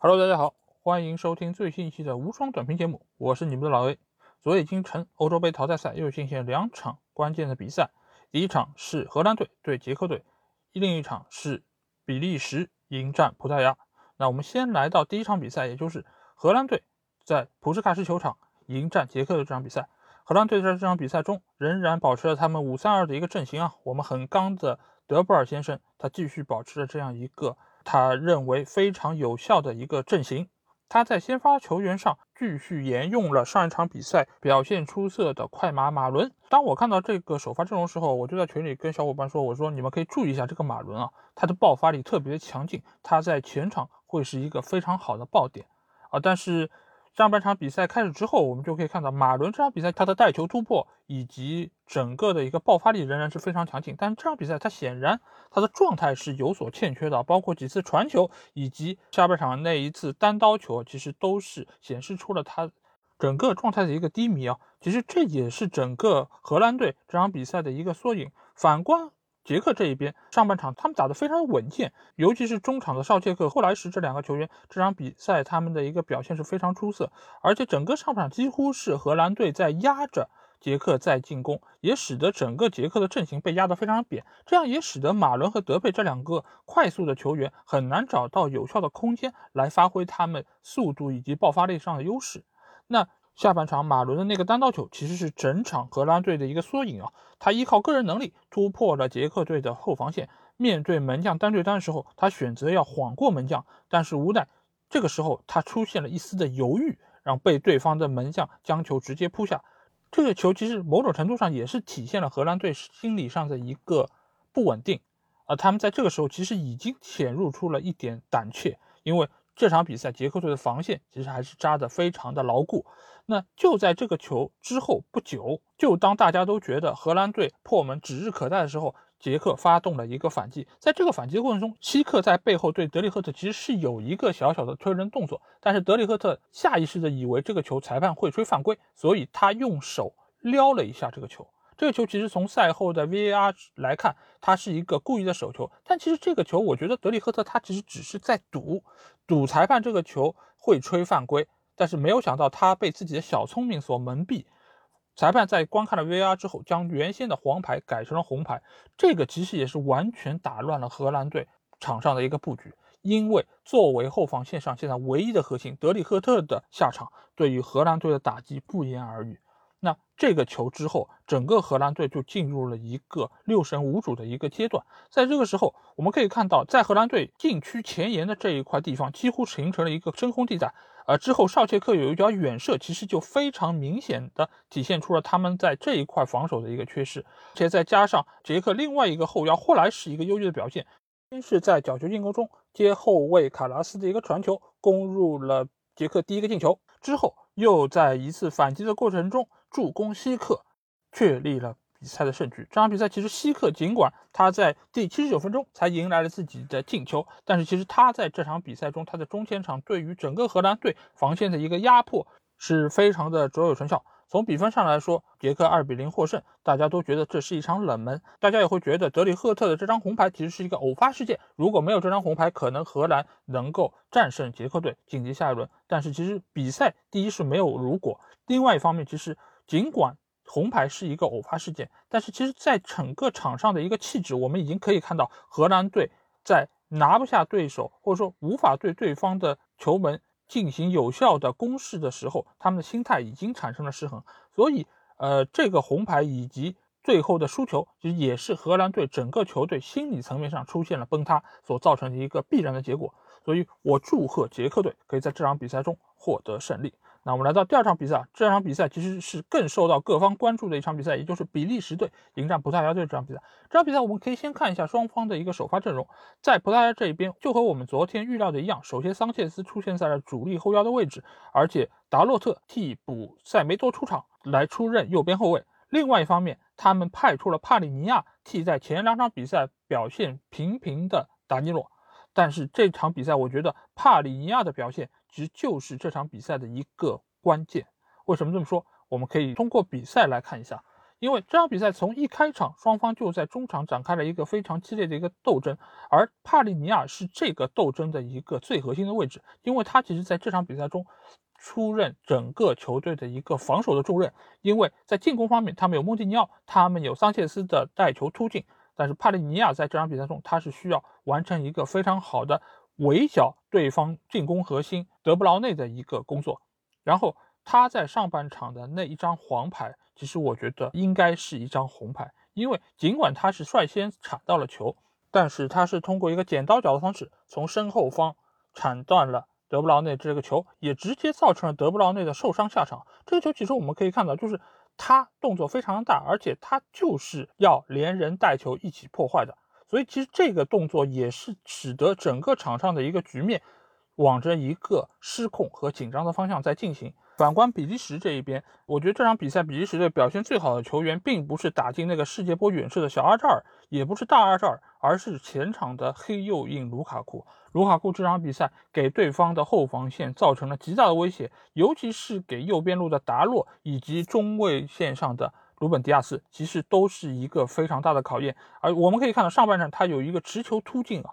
Hello，大家好，欢迎收听最新一期的无双短评节目，我是你们的老 A。昨夜今晨，欧洲杯淘汰赛又进行两场关键的比赛，第一场是荷兰队对捷克队，另一场是比利时迎战葡萄牙。那我们先来到第一场比赛，也就是荷兰队在普什卡什球场迎战捷克的这场比赛。荷兰队在这场比赛中仍然保持了他们五三二的一个阵型啊，我们很刚的德布尔先生，他继续保持着这样一个。他认为非常有效的一个阵型，他在先发球员上继续沿用了上一场比赛表现出色的快马马伦。当我看到这个首发阵容时候，我就在群里跟小伙伴说：“我说你们可以注意一下这个马伦啊，他的爆发力特别强劲，他在前场会是一个非常好的爆点啊。”但是。上半场比赛开始之后，我们就可以看到马伦这场比赛他的带球突破以及整个的一个爆发力仍然是非常强劲。但是这场比赛他显然他的状态是有所欠缺的，包括几次传球以及下半场那一次单刀球，其实都是显示出了他整个状态的一个低迷啊。其实这也是整个荷兰队这场比赛的一个缩影。反观。捷克这一边上半场他们打得非常稳健，尤其是中场的绍切克、后来时这两个球员，这场比赛他们的一个表现是非常出色，而且整个上半场几乎是荷兰队在压着捷克在进攻，也使得整个捷克的阵型被压得非常扁，这样也使得马伦和德佩这两个快速的球员很难找到有效的空间来发挥他们速度以及爆发力上的优势。那。下半场马伦的那个单刀球其实是整场荷兰队的一个缩影啊，他依靠个人能力突破了捷克队的后防线，面对门将单对单的时候，他选择要晃过门将，但是无奈这个时候他出现了一丝的犹豫，让被对方的门将将球直接扑下。这个球其实某种程度上也是体现了荷兰队心理上的一个不稳定，而他们在这个时候其实已经显露出了一点胆怯，因为。这场比赛，捷克队的防线其实还是扎得非常的牢固。那就在这个球之后不久，就当大家都觉得荷兰队破门指日可待的时候，捷克发动了一个反击。在这个反击过程中，希克在背后对德里赫特其实是有一个小小的推人动作，但是德里赫特下意识的以为这个球裁判会吹犯规，所以他用手撩了一下这个球。这个球其实从赛后的 VAR 来看，它是一个故意的手球。但其实这个球，我觉得德里赫特他其实只是在赌，赌裁判这个球会吹犯规。但是没有想到他被自己的小聪明所蒙蔽，裁判在观看了 VAR 之后，将原先的黄牌改成了红牌。这个其实也是完全打乱了荷兰队场上的一个布局。因为作为后防线上现在唯一的核心，德里赫特的下场对于荷兰队的打击不言而喻。那这个球之后，整个荷兰队就进入了一个六神无主的一个阶段。在这个时候，我们可以看到，在荷兰队禁区前沿的这一块地方，几乎形成了一个真空地带。而之后，绍切克有一脚远射，其实就非常明显的体现出了他们在这一块防守的一个缺失。且再加上捷克另外一个后腰霍莱是一个优异的表现，先是在角球进攻中接后卫卡拉斯的一个传球，攻入了捷克第一个进球。之后又在一次反击的过程中。助攻希克，确立了比赛的胜局。这场比赛其实希克尽管他在第七十九分钟才迎来了自己的进球，但是其实他在这场比赛中，他的中前场对于整个荷兰队防线的一个压迫是非常的卓有成效。从比分上来说，捷克二比零获胜，大家都觉得这是一场冷门，大家也会觉得德里赫特的这张红牌其实是一个偶发事件。如果没有这张红牌，可能荷兰能够战胜捷克队晋级下一轮。但是其实比赛第一是没有如果，另外一方面其实。尽管红牌是一个偶发事件，但是其实，在整个场上的一个气质，我们已经可以看到，荷兰队在拿不下对手，或者说无法对对方的球门进行有效的攻势的时候，他们的心态已经产生了失衡。所以，呃，这个红牌以及最后的输球，其实也是荷兰队整个球队心理层面上出现了崩塌所造成的一个必然的结果。所以我祝贺捷克队可以在这场比赛中获得胜利。那我们来到第二场比赛，这场比赛其实是更受到各方关注的一场比赛，也就是比利时队迎战葡萄牙队这场比赛。这场比赛我们可以先看一下双方的一个首发阵容，在葡萄牙这一边，就和我们昨天预料的一样，首先桑切斯出现在了主力后腰的位置，而且达洛特替补塞梅多出场来出任右边后卫。另外一方面，他们派出了帕里尼亚替在前两场比赛表现平平的达尼洛。但是这场比赛，我觉得帕里尼亚的表现其实就是这场比赛的一个关键。为什么这么说？我们可以通过比赛来看一下。因为这场比赛从一开场，双方就在中场展开了一个非常激烈的一个斗争，而帕利尼亚是这个斗争的一个最核心的位置，因为他其实在这场比赛中出任整个球队的一个防守的重任，因为在进攻方面，他们有蒙蒂尼奥，他们有桑切斯的带球突进，但是帕利尼亚在这场比赛中，他是需要完成一个非常好的围剿对方进攻核心德布劳内的一个工作，然后他在上半场的那一张黄牌。其实我觉得应该是一张红牌，因为尽管他是率先铲到了球，但是他是通过一个剪刀脚的方式从身后方铲断了德布劳内这个球，也直接造成了德布劳内的受伤下场。这个球其实我们可以看到，就是他动作非常大，而且他就是要连人带球一起破坏的，所以其实这个动作也是使得整个场上的一个局面往着一个失控和紧张的方向在进行。反观比利时这一边，我觉得这场比赛比利时队表现最好的球员，并不是打进那个世界波远射的小阿扎尔，也不是大阿扎尔，而是前场的黑右翼卢卡库。卢卡库这场比赛给对方的后防线造成了极大的威胁，尤其是给右边路的达洛以及中卫线上的鲁本迪亚斯，其实都是一个非常大的考验。而我们可以看到上半场他有一个持球突进啊，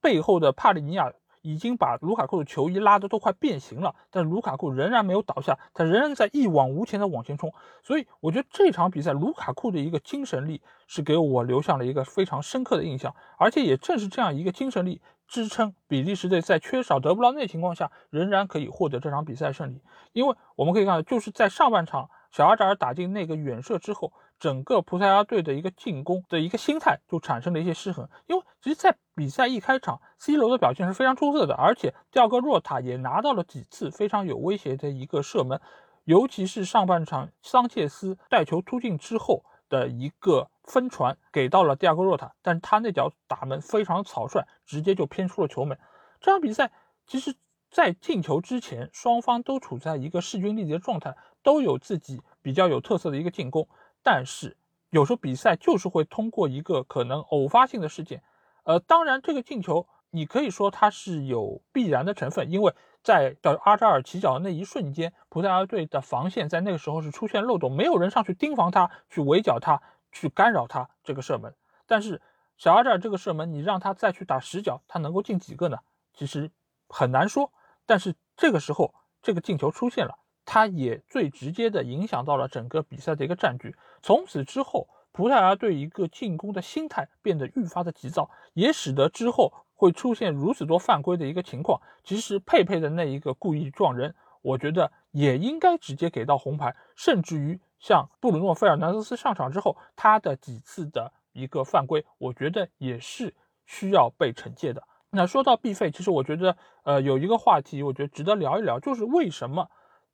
背后的帕利尼亚。已经把卢卡库的球衣拉得都快变形了，但卢卡库仍然没有倒下，他仍然在一往无前的往前冲。所以我觉得这场比赛卢卡库的一个精神力是给我留下了一个非常深刻的印象，而且也正是这样一个精神力支撑比利时队在缺少德布劳内情况下仍然可以获得这场比赛胜利。因为我们可以看到，就是在上半场小阿扎尔打进那个远射之后。整个葡萄牙队的一个进攻的一个心态就产生了一些失衡，因为其实，在比赛一开场，C 罗的表现是非常出色的，而且吊戈若塔也拿到了几次非常有威胁的一个射门，尤其是上半场桑切斯带球突进之后的一个分传给到了吊戈若塔，但是他那脚打门非常草率，直接就偏出了球门。这场比赛其实，在进球之前，双方都处在一个势均力敌的状态，都有自己比较有特色的一个进攻。但是有时候比赛就是会通过一个可能偶发性的事件，呃，当然这个进球你可以说它是有必然的成分，因为在叫阿扎尔起脚的那一瞬间，葡萄牙队的防线在那个时候是出现漏洞，没有人上去盯防他，去围剿他，去干扰他这个射门。但是小阿扎尔这个射门，你让他再去打十脚，他能够进几个呢？其实很难说。但是这个时候这个进球出现了。他也最直接的影响到了整个比赛的一个战局。从此之后，葡萄牙队一个进攻的心态变得愈发的急躁，也使得之后会出现如此多犯规的一个情况。其实佩佩的那一个故意撞人，我觉得也应该直接给到红牌。甚至于像布鲁诺·费尔南德斯上场之后，他的几次的一个犯规，我觉得也是需要被惩戒的。那说到毕费，其实我觉得，呃，有一个话题，我觉得值得聊一聊，就是为什么。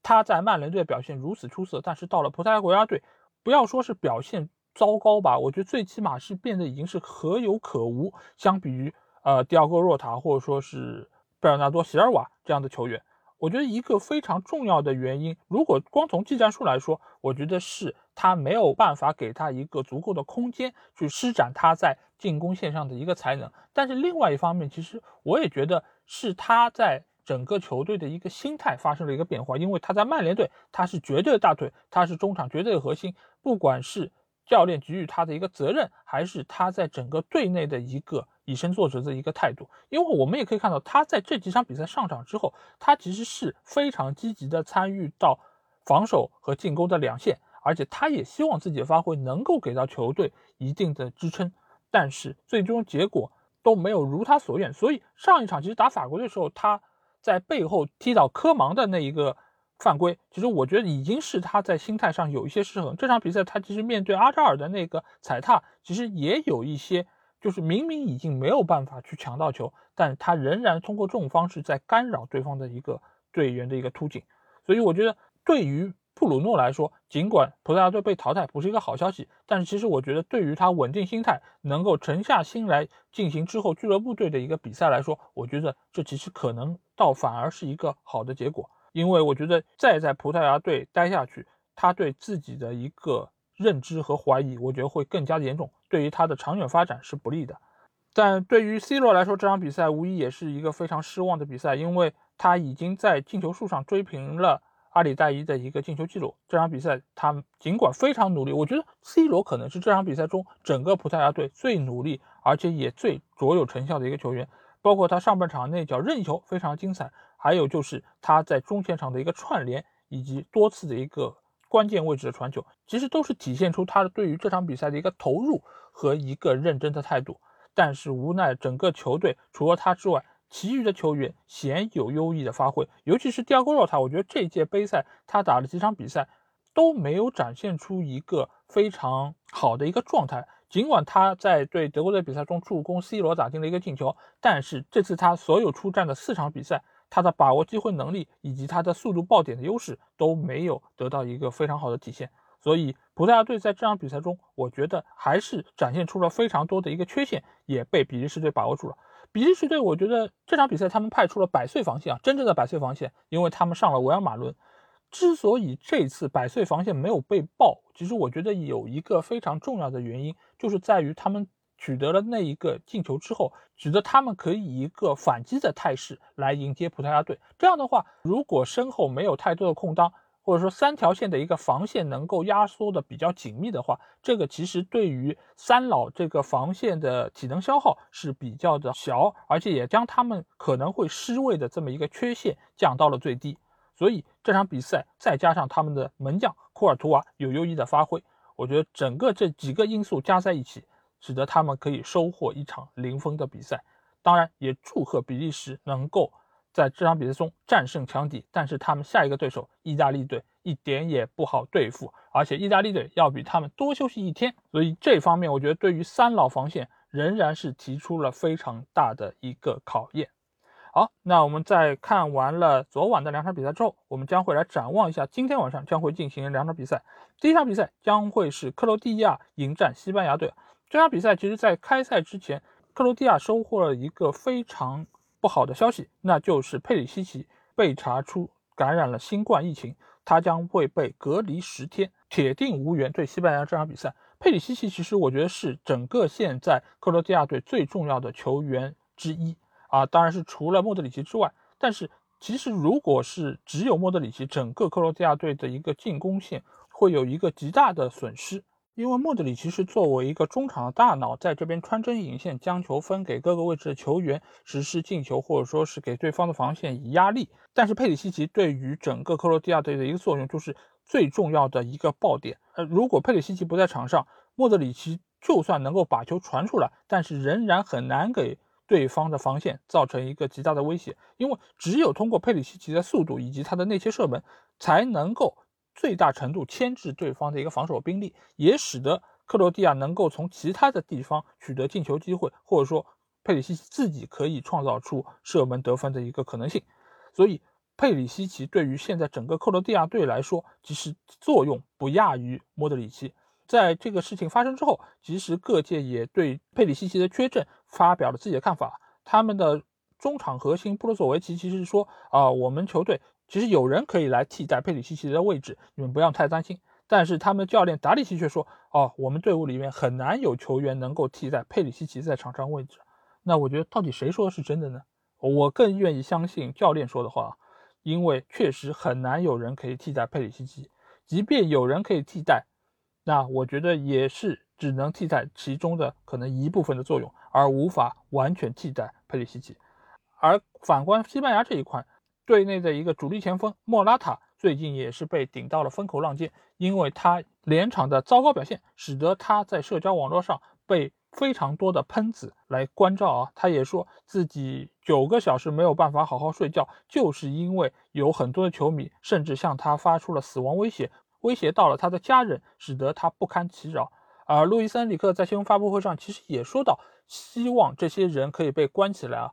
他在曼联队表现如此出色，但是到了葡萄牙国家队，不要说是表现糟糕吧，我觉得最起码是变得已经是可有可无。相比于呃迪奥戈若塔或者说是贝尔纳多席尔瓦这样的球员，我觉得一个非常重要的原因，如果光从技战术来说，我觉得是他没有办法给他一个足够的空间去施展他在进攻线上的一个才能。但是另外一方面，其实我也觉得是他在。整个球队的一个心态发生了一个变化，因为他在曼联队，他是绝对的大腿，他是中场绝对的核心。不管是教练给予他的一个责任，还是他在整个队内的一个以身作则的一个态度，因为我们也可以看到，他在这几场比赛上场之后，他其实是非常积极的参与到防守和进攻的两线，而且他也希望自己的发挥能够给到球队一定的支撑。但是最终结果都没有如他所愿，所以上一场其实打法国队的时候，他。在背后踢倒科芒的那一个犯规，其实我觉得已经是他在心态上有一些失衡。这场比赛他其实面对阿扎尔的那个踩踏，其实也有一些，就是明明已经没有办法去抢到球，但他仍然通过这种方式在干扰对方的一个队员的一个突进。所以我觉得对于。布鲁诺来说，尽管葡萄牙队被淘汰不是一个好消息，但是其实我觉得对于他稳定心态，能够沉下心来进行之后俱乐部队的一个比赛来说，我觉得这其实可能倒反而是一个好的结果。因为我觉得再在葡萄牙队待下去，他对自己的一个认知和怀疑，我觉得会更加的严重，对于他的长远发展是不利的。但对于 C 罗来说，这场比赛无疑也是一个非常失望的比赛，因为他已经在进球数上追平了。阿里代伊的一个进球记录。这场比赛他尽管非常努力，我觉得 C 罗可能是这场比赛中整个葡萄牙队最努力，而且也最卓有成效的一个球员。包括他上半场那脚任意球非常精彩，还有就是他在中前场的一个串联，以及多次的一个关键位置的传球，其实都是体现出他对于这场比赛的一个投入和一个认真的态度。但是无奈整个球队除了他之外，其余的球员鲜有优异的发挥，尤其是第二个洛塔，我觉得这届杯赛他打了几场比赛都没有展现出一个非常好的一个状态。尽管他在对德国队比赛中助攻 C 罗打进了一个进球，但是这次他所有出战的四场比赛，他的把握机会能力以及他的速度爆点的优势都没有得到一个非常好的体现。所以葡萄牙队在这场比赛中，我觉得还是展现出了非常多的一个缺陷，也被比利时队把握住了。比利时队，我觉得这场比赛他们派出了百岁防线啊，真正的百岁防线，因为他们上了维尔马伦。之所以这次百岁防线没有被爆，其实我觉得有一个非常重要的原因，就是在于他们取得了那一个进球之后，使得他们可以以一个反击的态势来迎接葡萄牙队。这样的话，如果身后没有太多的空当，或者说三条线的一个防线能够压缩的比较紧密的话，这个其实对于三老这个防线的体能消耗是比较的小，而且也将他们可能会失位的这么一个缺陷降到了最低。所以这场比赛再加上他们的门将库尔图瓦有优异的发挥，我觉得整个这几个因素加在一起，使得他们可以收获一场零封的比赛。当然，也祝贺比利时能够在这场比赛中战胜强敌。但是他们下一个对手意大利队一点也不好对付，而且意大利队要比他们多休息一天。所以这方面，我觉得对于三老防线仍然是提出了非常大的一个考验。好，那我们在看完了昨晚的两场比赛之后，我们将会来展望一下今天晚上将会进行两场比赛。第一场比赛将会是克罗地亚迎战西班牙队。这场比赛其实，在开赛之前，克罗地亚收获了一个非常不好的消息，那就是佩里西奇被查出感染了新冠疫情，他将会被隔离十天，铁定无缘对西班牙这场比赛。佩里西奇其实我觉得是整个现在克罗地亚队最重要的球员之一。啊，当然是除了莫德里奇之外，但是其实如果是只有莫德里奇，整个克罗地亚队的一个进攻线会有一个极大的损失，因为莫德里奇是作为一个中场的大脑，在这边穿针引线，将球分给各个位置的球员实施进球，或者说是给对方的防线以压力。但是佩里西奇对于整个克罗地亚队的一个作用就是最重要的一个爆点。呃，如果佩里西奇不在场上，莫德里奇就算能够把球传出来，但是仍然很难给。对方的防线造成一个极大的威胁，因为只有通过佩里西奇的速度以及他的内切射门，才能够最大程度牵制对方的一个防守兵力，也使得克罗地亚能够从其他的地方取得进球机会，或者说佩里西奇自己可以创造出射门得分的一个可能性。所以，佩里西奇对于现在整个克罗地亚队来说，其实作用不亚于莫德里奇。在这个事情发生之后，其实各界也对佩里西奇的缺阵发表了自己的看法。他们的中场核心布鲁索维奇其实说：“啊，我们球队其实有人可以来替代佩里西奇的位置，你们不要太担心。”但是他们教练达里奇却说：“哦，我们队伍里面很难有球员能够替代佩里西奇在场上位置。”那我觉得到底谁说的是真的呢？我更愿意相信教练说的话，因为确实很难有人可以替代佩里西奇，即便有人可以替代。那我觉得也是只能替代其中的可能一部分的作用，而无法完全替代佩里西奇。而反观西班牙这一块，队内的一个主力前锋莫拉塔最近也是被顶到了风口浪尖，因为他连场的糟糕表现，使得他在社交网络上被非常多的喷子来关照啊。他也说自己九个小时没有办法好好睡觉，就是因为有很多的球迷甚至向他发出了死亡威胁。威胁到了他的家人，使得他不堪其扰。而路易斯·恩里克在新闻发布会上其实也说到，希望这些人可以被关起来啊，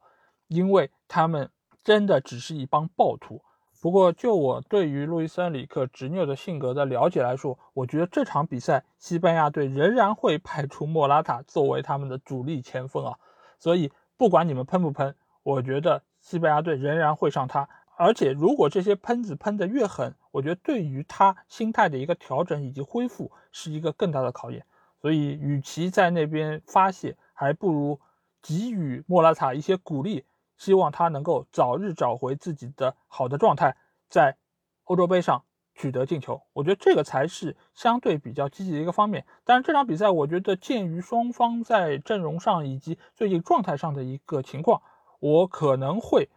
因为他们真的只是一帮暴徒。不过，就我对于路易斯·恩里克执拗的性格的了解来说，我觉得这场比赛西班牙队仍然会派出莫拉塔作为他们的主力前锋啊。所以，不管你们喷不喷，我觉得西班牙队仍然会上他。而且，如果这些喷子喷得越狠，我觉得对于他心态的一个调整以及恢复是一个更大的考验。所以，与其在那边发泄，还不如给予莫拉塔一些鼓励，希望他能够早日找回自己的好的状态，在欧洲杯上取得进球，我觉得这个才是相对比较积极的一个方面。但是这场比赛，我觉得鉴于双方在阵容上以及最近状态上的一个情况，我可能会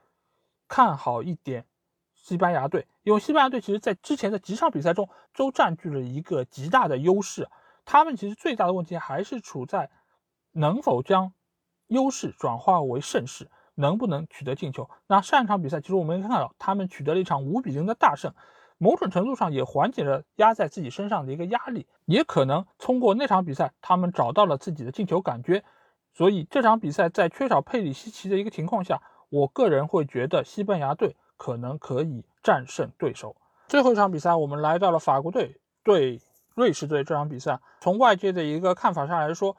看好一点西班牙队，因为西班牙队其实在之前的几场比赛中都占据了一个极大的优势。他们其实最大的问题还是处在能否将优势转化为胜势。能不能取得进球？那上一场比赛，其实我们可以看到，他们取得了一场五比零的大胜，某种程度上也缓解了压在自己身上的一个压力，也可能通过那场比赛，他们找到了自己的进球感觉。所以这场比赛在缺少佩里西奇的一个情况下，我个人会觉得西班牙队可能可以战胜对手。最后一场比赛，我们来到了法国队对瑞士队这场比赛，从外界的一个看法上来说。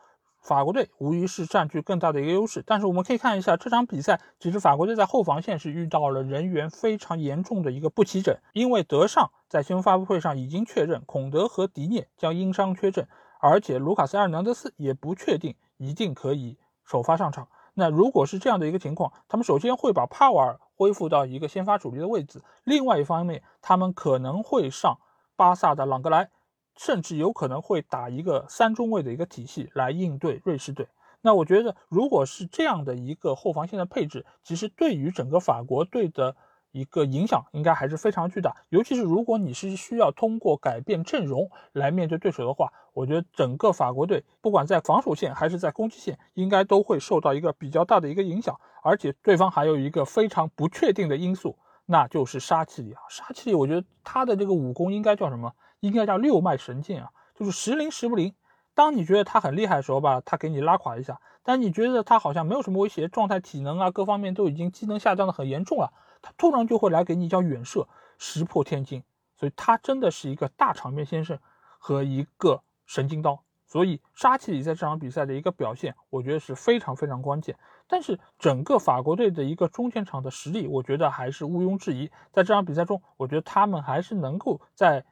法国队无疑是占据更大的一个优势，但是我们可以看一下这场比赛，其实法国队在后防线是遇到了人员非常严重的一个不齐整，因为德尚在新闻发布会上已经确认孔德和迪涅将因伤缺阵，而且卢卡斯·埃尔南德斯也不确定一定可以首发上场。那如果是这样的一个情况，他们首先会把帕瓦尔恢复到一个先发主力的位置，另外一方面，他们可能会上巴萨的朗格莱。甚至有可能会打一个三中卫的一个体系来应对瑞士队。那我觉得，如果是这样的一个后防线的配置，其实对于整个法国队的一个影响应该还是非常巨大。尤其是如果你是需要通过改变阵容来面对对手的话，我觉得整个法国队不管在防守线还是在攻击线，应该都会受到一个比较大的一个影响。而且对方还有一个非常不确定的因素，那就是沙奇里啊。沙奇里，我觉得他的这个武功应该叫什么？应该叫六脉神剑啊，就是时灵时不灵。当你觉得他很厉害的时候吧，他给你拉垮一下；但你觉得他好像没有什么威胁，状态、体能啊各方面都已经机能下降的很严重了，他突然就会来给你一脚远射，石破天惊。所以他真的是一个大场面先生和一个神经刀。所以沙奇里在这场比赛的一个表现，我觉得是非常非常关键。但是整个法国队的一个中前场的实力，我觉得还是毋庸置疑。在这场比赛中，我觉得他们还是能够在。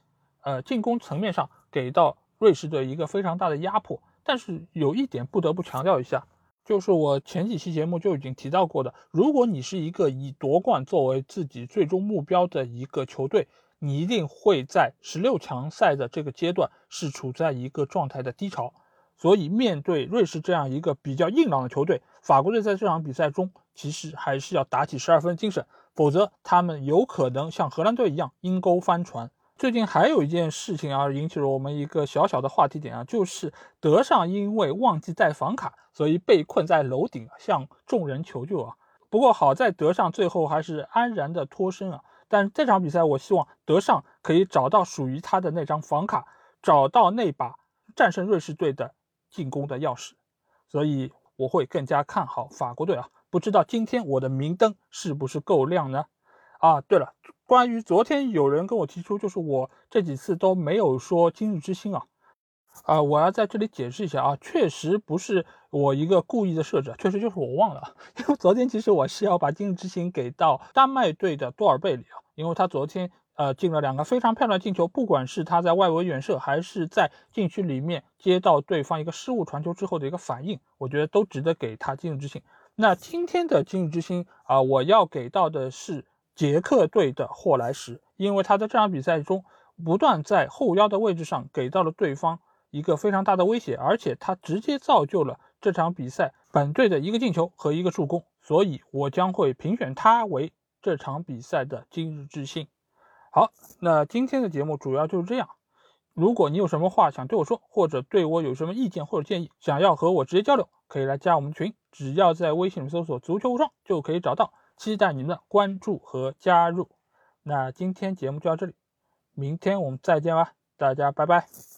呃，进攻层面上给到瑞士队一个非常大的压迫，但是有一点不得不强调一下，就是我前几期节目就已经提到过的，如果你是一个以夺冠作为自己最终目标的一个球队，你一定会在十六强赛的这个阶段是处在一个状态的低潮，所以面对瑞士这样一个比较硬朗的球队，法国队在这场比赛中其实还是要打起十二分精神，否则他们有可能像荷兰队一样阴沟翻船。最近还有一件事情啊，引起了我们一个小小的话题点啊，就是德尚因为忘记带房卡，所以被困在楼顶，向众人求救啊。不过好在德尚最后还是安然的脱身啊。但这场比赛，我希望德尚可以找到属于他的那张房卡，找到那把战胜瑞士队的进攻的钥匙。所以我会更加看好法国队啊。不知道今天我的明灯是不是够亮呢？啊，对了。关于昨天有人跟我提出，就是我这几次都没有说今日之星啊，啊，我要在这里解释一下啊，确实不是我一个故意的设置，确实就是我忘了，因为昨天其实我是要把今日之星给到丹麦队的多尔贝里啊，因为他昨天呃进了两个非常漂亮的进球，不管是他在外围远射，还是在禁区里面接到对方一个失误传球之后的一个反应，我觉得都值得给他今日之星。那今天的今日之星啊，我要给到的是。捷克队的霍莱什，因为他在这场比赛中不断在后腰的位置上给到了对方一个非常大的威胁，而且他直接造就了这场比赛本队的一个进球和一个助攻，所以我将会评选他为这场比赛的今日之星。好，那今天的节目主要就是这样。如果你有什么话想对我说，或者对我有什么意见或者建议，想要和我直接交流，可以来加我们群，只要在微信里搜索“足球无双”就可以找到。期待您的关注和加入。那今天节目就到这里，明天我们再见吧，大家拜拜。